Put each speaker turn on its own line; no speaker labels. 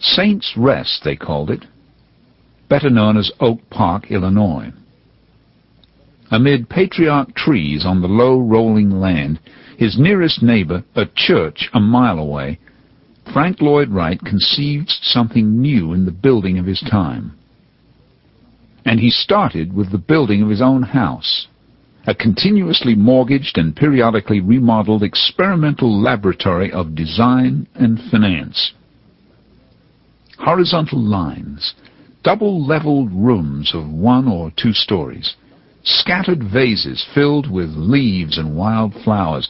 Saints Rest, they called it, better known as Oak Park, Illinois. Amid patriarch trees on the low rolling land, his nearest neighbor, a church a mile away, Frank Lloyd Wright conceived something new in the building of his time. And he started with the building of his own house, a continuously mortgaged and periodically remodeled experimental laboratory of design and finance. Horizontal lines, double-leveled rooms of one or two stories, scattered vases filled with leaves and wild flowers,